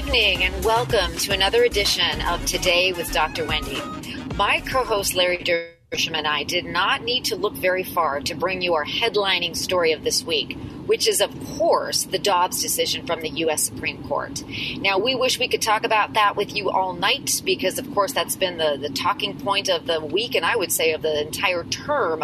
and welcome to another edition of Today with Dr. Wendy. My co host Larry Dersham and I did not need to look very far to bring you our headlining story of this week, which is, of course, the Dobbs decision from the U.S. Supreme Court. Now, we wish we could talk about that with you all night because, of course, that's been the, the talking point of the week and I would say of the entire term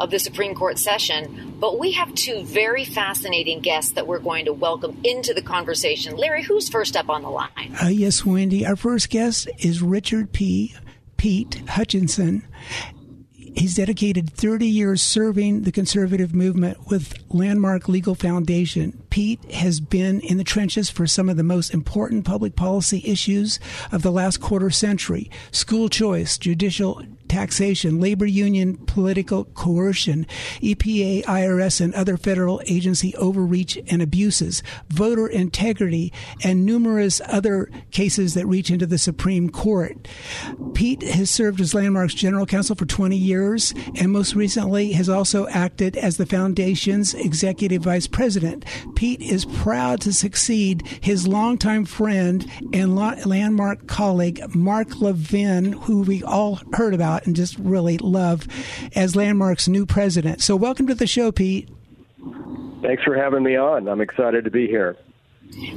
of the Supreme Court session. But we have two very fascinating guests that we're going to welcome into the conversation. Larry, who's first up on the line? Uh, yes, Wendy. Our first guest is Richard P. Pete Hutchinson. He's dedicated 30 years serving the conservative movement with Landmark Legal Foundation. Pete has been in the trenches for some of the most important public policy issues of the last quarter century school choice, judicial taxation, labor union political coercion, EPA, IRS, and other federal agency overreach and abuses, voter integrity, and numerous other cases that reach into the Supreme Court. Pete has served as Landmark's general counsel for 20 years and most recently has also acted as the foundation's executive vice president. Pete is proud to succeed his longtime friend and Landmark colleague, Mark Levin, who we all heard about and just really love as Landmark's new president. So, welcome to the show, Pete. Thanks for having me on. I'm excited to be here.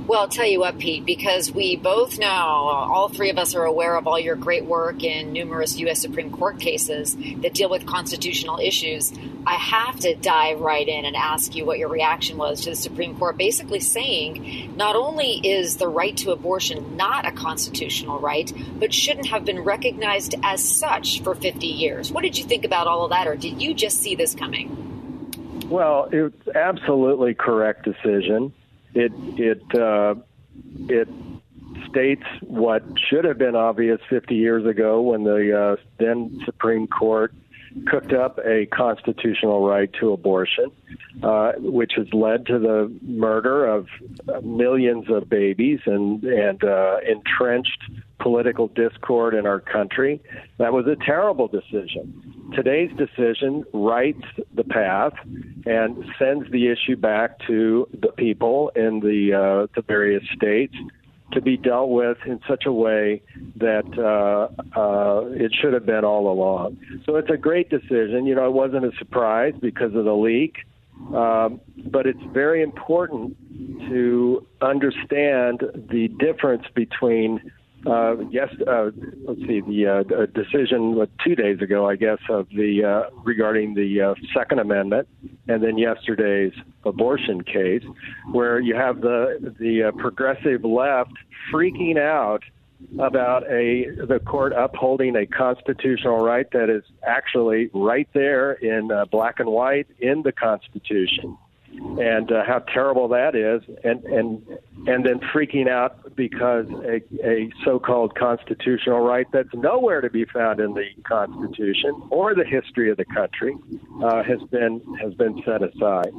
Well, I'll tell you what, Pete, because we both know, all three of us are aware of all your great work in numerous U.S. Supreme Court cases that deal with constitutional issues. I have to dive right in and ask you what your reaction was to the Supreme Court basically saying not only is the right to abortion not a constitutional right, but shouldn't have been recognized as such for 50 years. What did you think about all of that, or did you just see this coming? Well, it's absolutely correct decision it it uh, it states what should have been obvious 50 years ago when the uh, then Supreme Court cooked up a constitutional right to abortion, uh, which has led to the murder of millions of babies and and uh, entrenched political discord in our country. That was a terrible decision. Today's decision writes the path and sends the issue back to the people in the uh, the various states to be dealt with in such a way that uh, uh, it should have been all along. So it's a great decision. You know, it wasn't a surprise because of the leak, um, but it's very important to understand the difference between uh, yes, uh, let's see, the uh, decision two days ago, I guess, of the uh, regarding the uh, Second Amendment, and then yesterday's abortion case, where you have the the uh, progressive left freaking out about a the court upholding a constitutional right that is actually right there in black and white in the Constitution and uh, how terrible that is, and and and then freaking out because a, a so-called constitutional right that's nowhere to be found in the Constitution or the history of the country uh, has been has been set aside.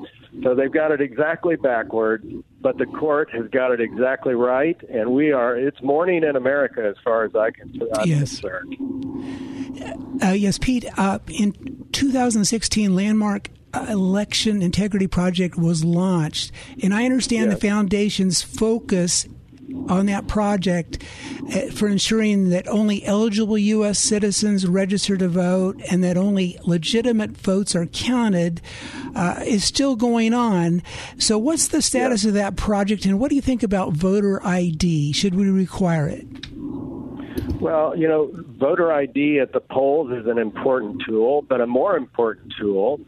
So they've got it exactly backward, but the court has got it exactly right, and we are. It's morning in America, as far as I can, I'm yes. concerned. Uh, yes, Pete. Uh, in 2016, Landmark election integrity project was launched, and I understand yes. the foundation's focus on that project uh, for ensuring that only eligible U.S. citizens register to vote and that only legitimate votes are counted. uh, is still going on. So, what's the status yeah. of that project, and what do you think about voter ID? Should we require it? Well, you know, voter ID at the polls is an important tool, but a more important tool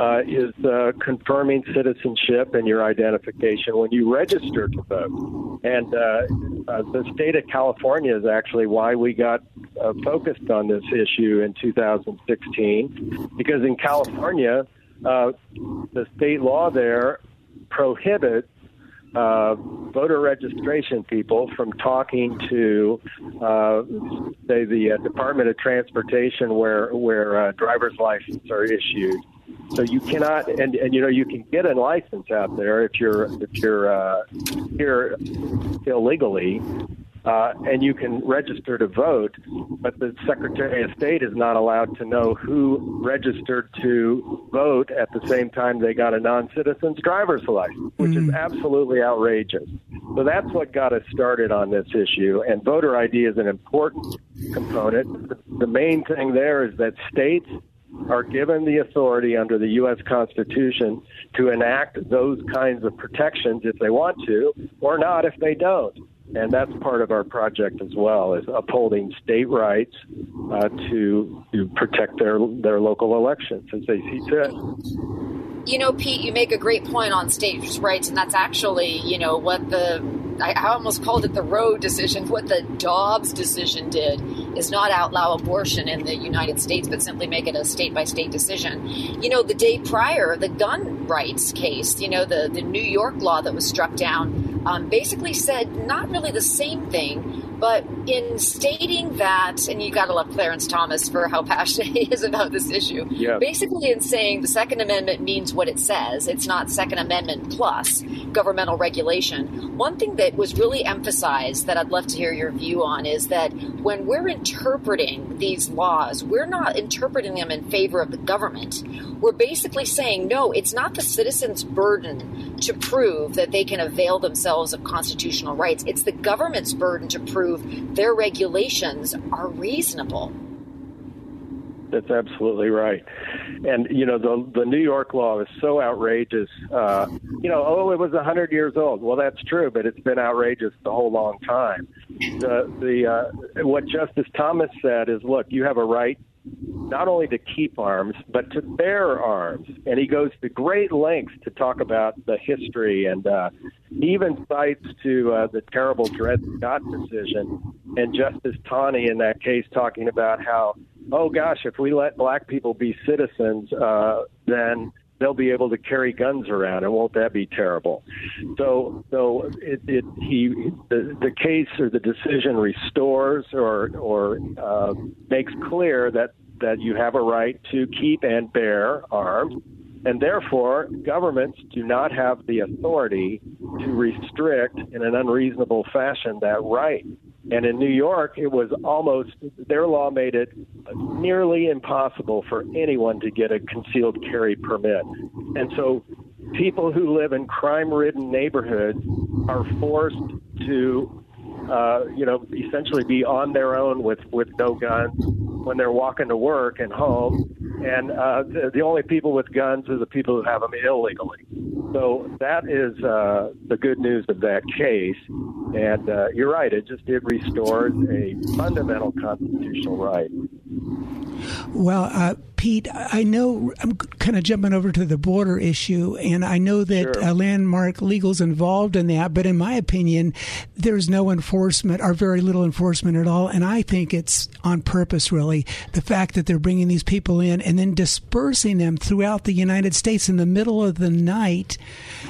uh, is uh, confirming citizenship and your identification when you register to vote. And uh, uh the state of California is actually why we got uh, focused on this issue in 2016, because in California, uh, the state law there prohibits uh, voter registration people from talking to, uh, say, the uh, Department of Transportation, where where driver's licenses are issued. So you cannot, and, and you know, you can get a license out there if you're if you're uh, here illegally, uh, and you can register to vote, but the Secretary of State is not allowed to know who registered to vote at the same time they got a non-citizen's driver's license, which mm-hmm. is absolutely outrageous. So that's what got us started on this issue, and voter ID is an important component. The main thing there is that states are given the authority under the U.S. Constitution to enact those kinds of protections if they want to, or not if they don't and that's part of our project as well is upholding state rights uh, to to protect their their local elections as they see fit. You know, Pete, you make a great point on state rights, and that's actually you know what the I almost called it the Roe decision. What the Dobbs decision did is not outlaw abortion in the United States, but simply make it a state by state decision. You know, the day prior, the gun rights case, you know, the, the New York law that was struck down, um, basically said not really the same thing, but in stating that, and you got to love Clarence Thomas for how passionate he is about this issue. Yeah. Basically, in saying the Second Amendment means what it says, it's not Second Amendment plus governmental regulation. One thing that was really emphasized that I'd love to hear your view on is that when we're interpreting these laws, we're not interpreting them in favor of the government. We're basically saying, no, it's not the citizen's burden to prove that they can avail themselves of constitutional rights. It's the government's burden to prove their regulations are reasonable. That's absolutely right. And you know the the New York law is so outrageous. Uh, you know, oh, it was a hundred years old. Well, that's true, but it's been outrageous the whole long time. The the uh, what Justice Thomas said is, look, you have a right not only to keep arms, but to bear arms. And he goes to great lengths to talk about the history and uh, even cites to uh, the terrible Dred Scott decision and Justice Taney in that case talking about how, oh gosh, if we let black people be citizens, uh, then they'll be able to carry guns around, and won't that be terrible? So, so it, it he the, the case or the decision restores or or uh, makes clear that that you have a right to keep and bear arms. And therefore, governments do not have the authority to restrict in an unreasonable fashion that right. And in New York, it was almost, their law made it nearly impossible for anyone to get a concealed carry permit. And so people who live in crime ridden neighborhoods are forced to, uh, you know, essentially be on their own with, with no guns when they're walking to work and home. And uh, the, the only people with guns are the people who have them illegally. So that is uh, the good news of that case. And uh, you're right, it just it restores a fundamental constitutional right. Well, uh, Pete, I know I'm kind of jumping over to the border issue, and I know that sure. uh, Landmark Legal's involved in that, but in my opinion, there's no enforcement or very little enforcement at all, and I think it's on purpose, really. The fact that they're bringing these people in and then dispersing them throughout the United States in the middle of the night,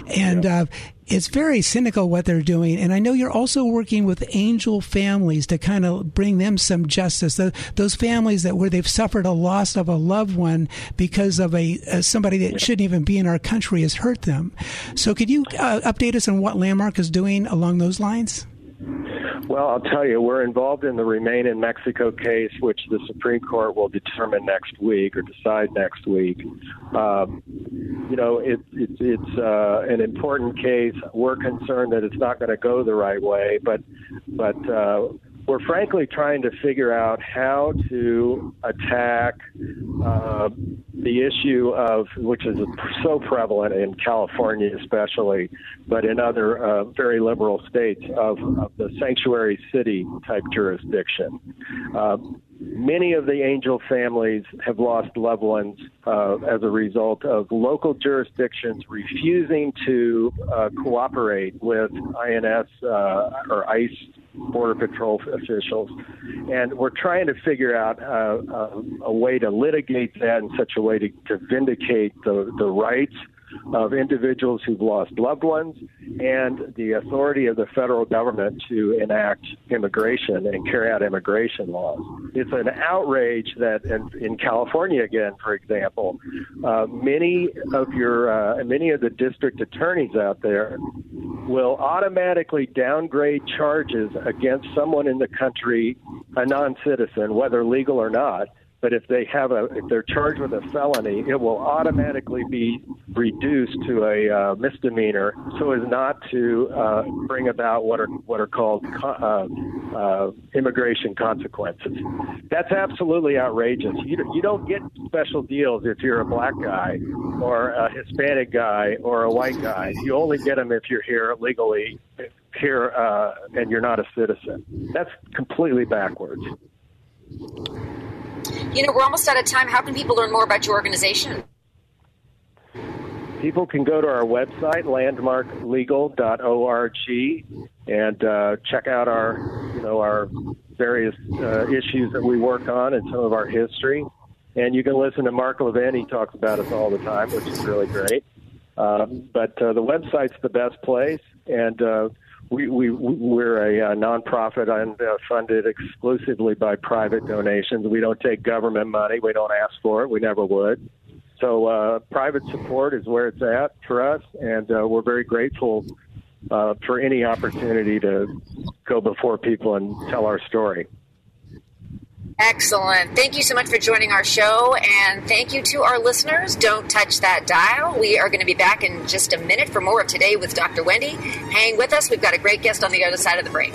and yeah. uh, it's very cynical what they're doing. And I know you're also working with angel families to kind of bring them some justice. The, those families that where they've suffered a loss of a loved one because of a, uh, somebody that shouldn't even be in our country has hurt them. So could you uh, update us on what Landmark is doing along those lines? Well, I'll tell you, we're involved in the Remain in Mexico case, which the Supreme Court will determine next week or decide next week. Um, you know, it, it, it's uh, an important case. We're concerned that it's not going to go the right way, but but uh, we're frankly trying to figure out how to attack uh, the issue of, which is so prevalent in California especially, but in other uh, very liberal states, of, of, the sanctuary city type jurisdiction. Uh, many of the angel families have lost loved ones uh, as a result of local jurisdictions refusing to uh, cooperate with INS uh, or ICE Border Patrol officials. And we're trying to figure out uh, uh, a way to litigate that in such a way to, to vindicate the, the rights of individuals who've lost loved ones and the authority of the federal government to enact immigration and carry out immigration laws. It's an outrage that, in, in California again, for example, uh, many of your uh, many of the district attorneys out there will automatically downgrade charges against someone in the country, a non-citizen, whether legal or not, but if they have a if they're charged with a felony, it will automatically be reduced to a uh, misdemeanor, so as not to uh, bring about what are what are called uh, uh, immigration consequences. That's absolutely outrageous. You you don't get special deals if you're a black guy or a Hispanic guy or a white guy. You only get them if you're here legally here uh, and you're not a citizen. That's completely backwards. You know, we're almost out of time. How can people learn more about your organization? People can go to our website, landmarklegal.org, and uh, check out our, you know, our various uh, issues that we work on and some of our history. And you can listen to Mark Levin. He talks about us all the time, which is really great. Um, but uh, the website's the best place, and uh, we, we we're a, a nonprofit and uh, funded exclusively by private donations. We don't take government money. We don't ask for it. We never would. So uh, private support is where it's at for us, and uh, we're very grateful uh, for any opportunity to go before people and tell our story. Excellent. Thank you so much for joining our show. And thank you to our listeners. Don't touch that dial. We are going to be back in just a minute for more of Today with Dr. Wendy. Hang with us. We've got a great guest on the other side of the break.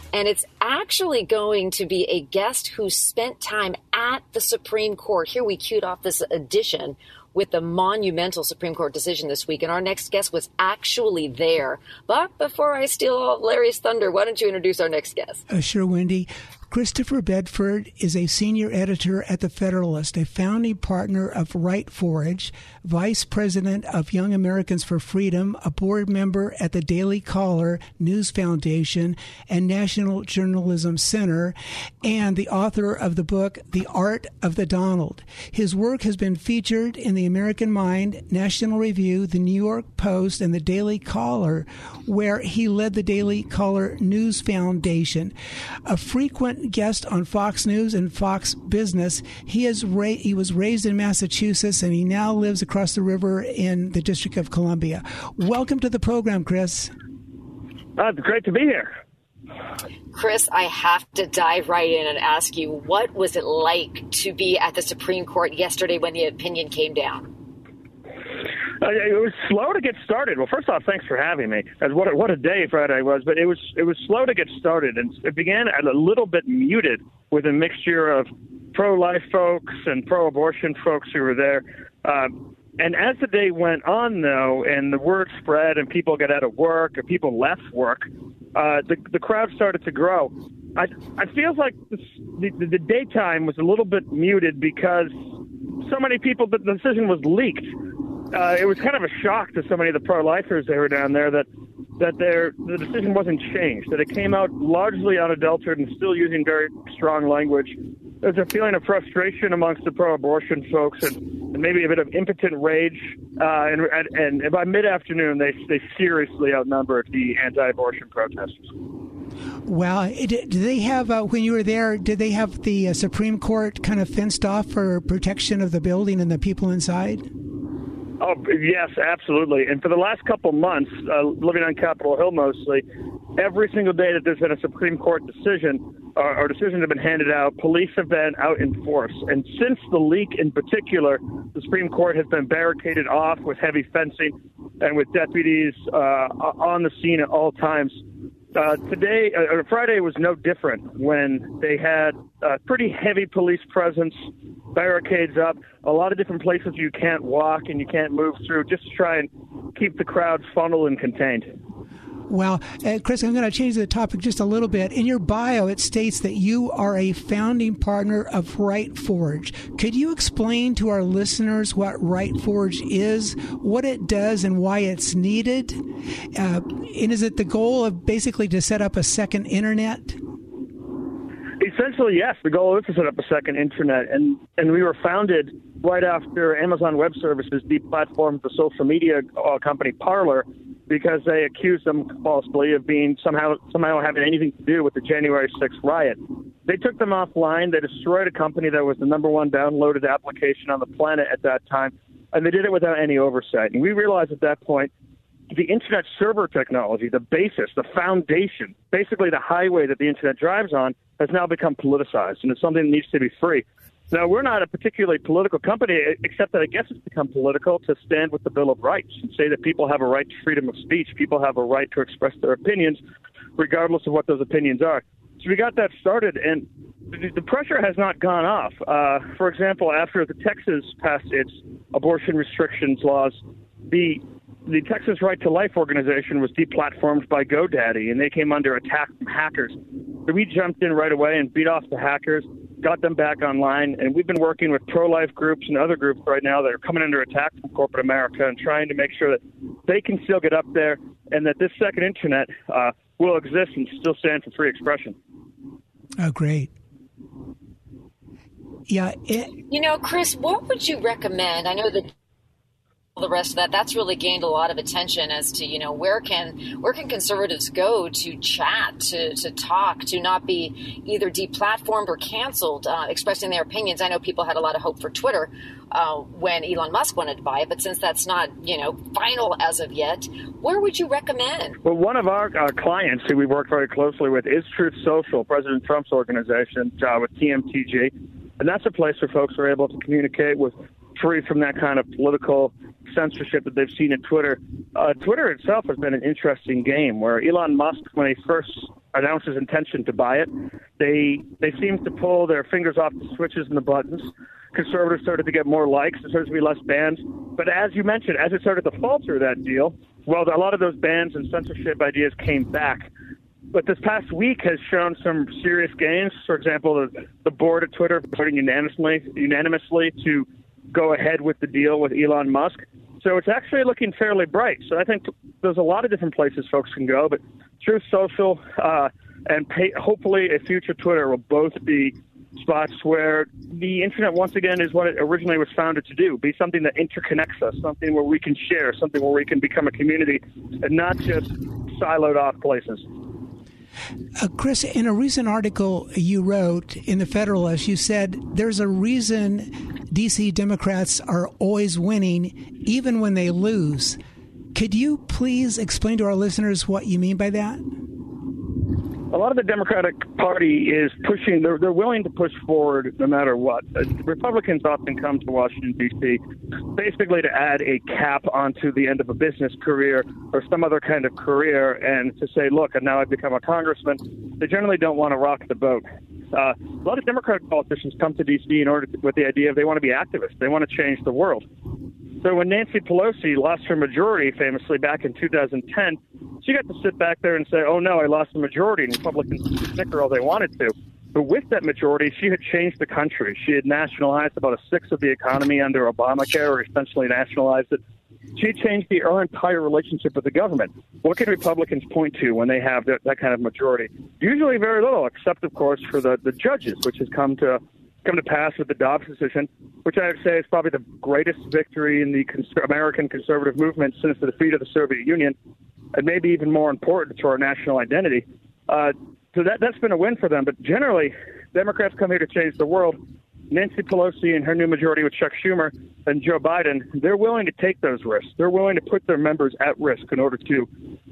And it's actually going to be a guest who spent time at the Supreme Court. Here we queued off this edition with the monumental Supreme Court decision this week, and our next guest was actually there. But before I steal Larry's thunder, why don't you introduce our next guest? Uh, sure, Wendy. Christopher Bedford is a senior editor at The Federalist, a founding partner of Right Forge, vice president of Young Americans for Freedom, a board member at the Daily Caller News Foundation and National Journalism Center, and the author of the book The Art of the Donald. His work has been featured in the American Mind, National Review, the New York Post, and the Daily Caller, where he led the Daily Caller News Foundation. A frequent guest on Fox News and Fox Business. He is ra- he was raised in Massachusetts and he now lives across the river in the District of Columbia. Welcome to the program, Chris. Uh, it's great to be here. Chris, I have to dive right in and ask you what was it like to be at the Supreme Court yesterday when the opinion came down? Uh, it was slow to get started. Well, first off, thanks for having me. What a, what a day Friday was, but it was it was slow to get started, and it began a little bit muted with a mixture of pro-life folks and pro-abortion folks who were there. Uh, and as the day went on, though, and the word spread, and people got out of work, and people left work, uh, the the crowd started to grow. I I feel like the, the the daytime was a little bit muted because so many people. The decision was leaked uh, it was kind of a shock to so many of the pro-lifers that were down there that that their the decision wasn't changed, that it came out largely unadulterated and still using very strong language. there's a feeling of frustration amongst the pro-abortion folks, and, and maybe a bit of impotent rage. Uh, and, and, and by mid-afternoon, they they seriously outnumbered the anti-abortion protesters. Well, did they have uh, when you were there? Did they have the uh, Supreme Court kind of fenced off for protection of the building and the people inside? Oh yes, absolutely. And for the last couple months, uh, living on Capitol Hill mostly, every single day that there's been a Supreme Court decision uh, or decisions have been handed out, police have been out in force. And since the leak in particular, the Supreme Court has been barricaded off with heavy fencing and with deputies uh, on the scene at all times. Uh, today, uh, Friday was no different when they had a pretty heavy police presence, barricades up, a lot of different places you can't walk and you can't move through, just to try and keep the crowd funneled and contained. Well, uh, Chris, I'm going to change the topic just a little bit. In your bio, it states that you are a founding partner of Right Forge. Could you explain to our listeners what Right Forge is, what it does, and why it's needed? Uh, and is it the goal of basically to set up a second internet? Essentially, yes. The goal is to set up a second internet, and and we were founded right after Amazon Web Services deplatformed the social media uh, company Parler because they accused them falsely of being somehow somehow having anything to do with the January 6th riot. They took them offline. They destroyed a company that was the number one downloaded application on the planet at that time, and they did it without any oversight. And we realized at that point the internet server technology, the basis, the foundation, basically the highway that the internet drives on, has now become politicized, and it's something that needs to be free. Now, we're not a particularly political company, except that I guess it's become political to stand with the Bill of Rights and say that people have a right to freedom of speech. People have a right to express their opinions, regardless of what those opinions are. So we got that started, and the pressure has not gone off. Uh, for example, after the Texas passed its abortion restrictions laws, the the Texas Right to Life organization was deplatformed by GoDaddy, and they came under attack from hackers. So we jumped in right away and beat off the hackers, got them back online, and we've been working with pro-life groups and other groups right now that are coming under attack from corporate America and trying to make sure that they can still get up there and that this second internet uh, will exist and still stand for free expression. Oh, great. Yeah. It, you know, Chris, what would you recommend? I know that the rest of that that's really gained a lot of attention as to you know where can where can conservatives go to chat to, to talk to not be either deplatformed or canceled uh, expressing their opinions. I know people had a lot of hope for twitter uh, when elon musk wanted to buy it but since that's not you know final as of yet where would you recommend? Well one of our uh, clients who we work very closely with is truth social president trump's organization uh, with tmtg and that's a place where folks are able to communicate with free from that kind of political censorship that they've seen in Twitter. Uh, Twitter itself has been an interesting game where Elon Musk, when he first announced his intention to buy it, they they seemed to pull their fingers off the switches and the buttons. Conservatives started to get more likes. There started to be less bans. But as you mentioned, as it started to falter that deal, well, a lot of those bans and censorship ideas came back. But this past week has shown some serious gains. For example, the, the board of Twitter voting unanimously unanimously to go ahead with the deal with Elon Musk. So it's actually looking fairly bright. So I think there's a lot of different places folks can go, but Truth Social uh, and pay, hopefully a future Twitter will both be spots where the internet once again is what it originally was founded to do be something that interconnects us something where we can share something where we can become a community and not just siloed off places uh, Chris, in a recent article you wrote in the Federalist, you said there's a reason DC Democrats are always winning, even when they lose. Could you please explain to our listeners what you mean by that? A lot of the Democratic Party is pushing, they're, they're willing to push forward no matter what. Uh, Republicans often come to Washington, D.C., basically to add a cap onto the end of a business career or some other kind of career and to say, look, and now I've become a congressman. They generally don't want to rock the boat. Uh, a lot of Democratic politicians come to D.C. in order to, with the idea of they want to be activists. They want to change the world. So when Nancy Pelosi lost her majority famously back in 2010, she got to sit back there and say, "Oh no, I lost the majority," and Republicans could snicker all they wanted to. But with that majority, she had changed the country. She had nationalized about a sixth of the economy under Obamacare, or essentially nationalized it. She changed the, our entire relationship with the government. What can Republicans point to when they have that, that kind of majority? Usually very little, except, of course, for the, the judges, which has come to come to pass with the Dobbs decision, which I would say is probably the greatest victory in the cons- American conservative movement since the defeat of the Soviet Union, and maybe even more important to our national identity. Uh, so that that's been a win for them. But generally, Democrats come here to change the world. Nancy Pelosi and her new majority with Chuck Schumer and Joe Biden, they're willing to take those risks. They're willing to put their members at risk in order to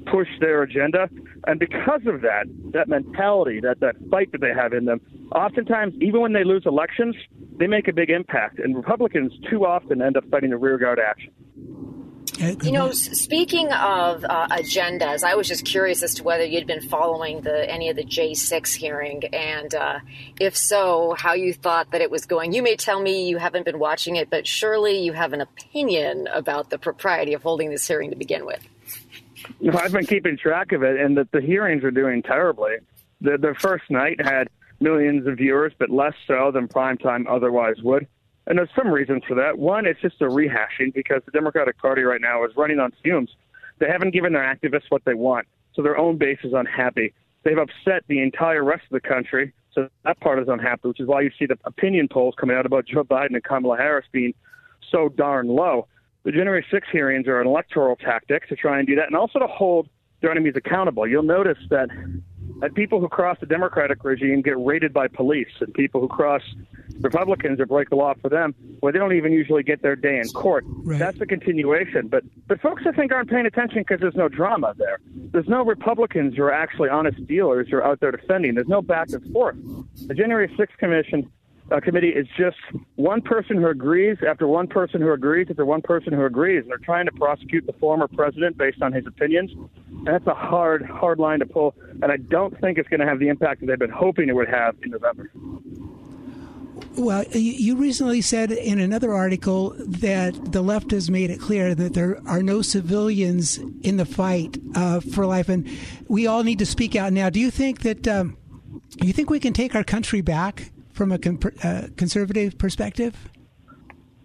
push their agenda. And because of that, that mentality, that, that fight that they have in them, oftentimes, even when they lose elections, they make a big impact. And Republicans too often end up fighting a rearguard action. You know, speaking of uh, agendas, I was just curious as to whether you'd been following the any of the J6 hearing, and uh, if so, how you thought that it was going. You may tell me you haven't been watching it, but surely you have an opinion about the propriety of holding this hearing to begin with. No, I've been keeping track of it, and that the hearings are doing terribly. The, the first night had millions of viewers, but less so than primetime otherwise would. And there's some reasons for that. One, it's just a rehashing because the Democratic Party right now is running on fumes. They haven't given their activists what they want, so their own base is unhappy. They've upset the entire rest of the country, so that part is unhappy, which is why you see the opinion polls coming out about Joe Biden and Kamala Harris being so darn low. The January 6 hearings are an electoral tactic to try and do that and also to hold their enemies accountable. You'll notice that that people who cross the Democratic regime get raided by police, and people who cross Republicans or break the law for them, where they don't even usually get their day in court. Right. That's a continuation. But but folks, I think, aren't paying attention because there's no drama there. There's no Republicans who are actually honest dealers who are out there defending. There's no back and forth. The January 6th Commission uh, committee is just one person who agrees after one person who agrees after one person who agrees. And they're trying to prosecute the former president based on his opinions. And that's a hard, hard line to pull. And I don't think it's going to have the impact that they've been hoping it would have in November. Well, you recently said in another article that the left has made it clear that there are no civilians in the fight uh, for life, and we all need to speak out now. Do you think that? Um, you think we can take our country back from a uh, conservative perspective?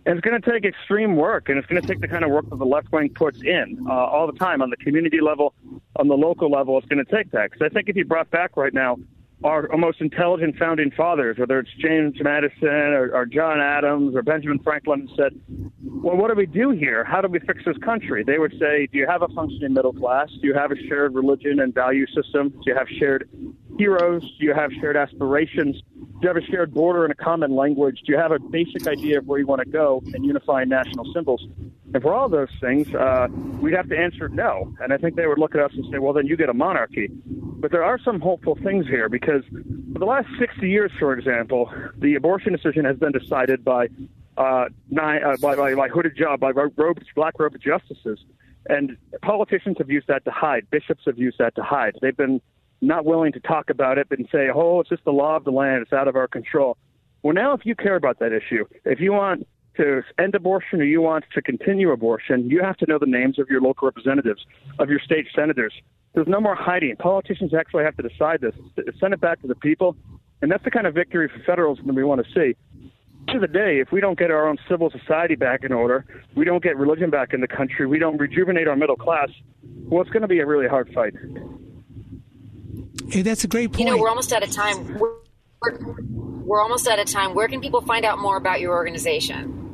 It's going to take extreme work, and it's going to take the kind of work that the left wing puts in uh, all the time on the community level, on the local level. It's going to take that. Because I think if you brought back right now our, our most intelligent founding fathers, whether it's James Madison or, or John Adams or Benjamin Franklin, said, "Well, what do we do here? How do we fix this country?" They would say, "Do you have a functioning middle class? Do you have a shared religion and value system? Do you have shared heroes? Do you have shared aspirations? Do you have a shared border and a common language? Do you have a basic idea of where you want to go and unifying national symbols?" And for all those things, uh, we'd have to answer no. And I think they would look at us and say, well, then you get a monarchy. But there are some hopeful things here because for the last 60 years, for example, the abortion decision has been decided by uh, nine, uh, by, by, by hooded job, by robed, black robed justices. And politicians have used that to hide. Bishops have used that to hide. They've been not willing to talk about it and say, oh, it's just the law of the land. It's out of our control. Well, now if you care about that issue, if you want to end abortion or you want to continue abortion, you have to know the names of your local representatives, of your state senators. There's no more hiding. Politicians actually have to decide this, send it back to the people, and that's the kind of victory for federalism that we want to see. To the day, if we don't get our own civil society back in order, we don't get religion back in the country, we don't rejuvenate our middle class, well, it's going to be a really hard fight. Hey, that's a great point. You know, we're almost out of time. We're, we're, we're almost out of time. Where can people find out more about your organization?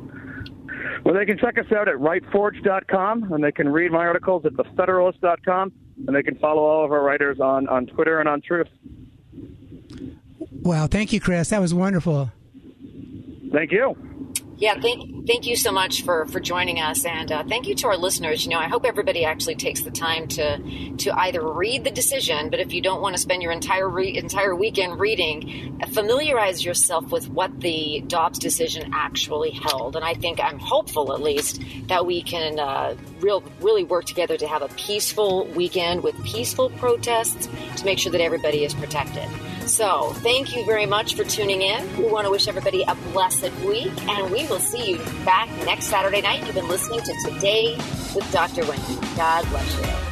Well, they can check us out at rightforge.com, and they can read my articles at thefederalist.com, and they can follow all of our writers on, on Twitter and on Truth. Wow, thank you, Chris. That was wonderful. Thank you. Yeah, thank thank you so much for for joining us, and uh, thank you to our listeners. You know, I hope everybody actually takes the time to to either read the decision, but if you don't want to spend your entire re- entire weekend reading, familiarize yourself with what the Dobbs decision actually held. And I think I'm hopeful, at least, that we can uh, real really work together to have a peaceful weekend with peaceful protests to make sure that everybody is protected. So, thank you very much for tuning in. We want to wish everybody a blessed week, and we will see you back next Saturday night. You've been listening to Today with Dr. Wendy. God bless you.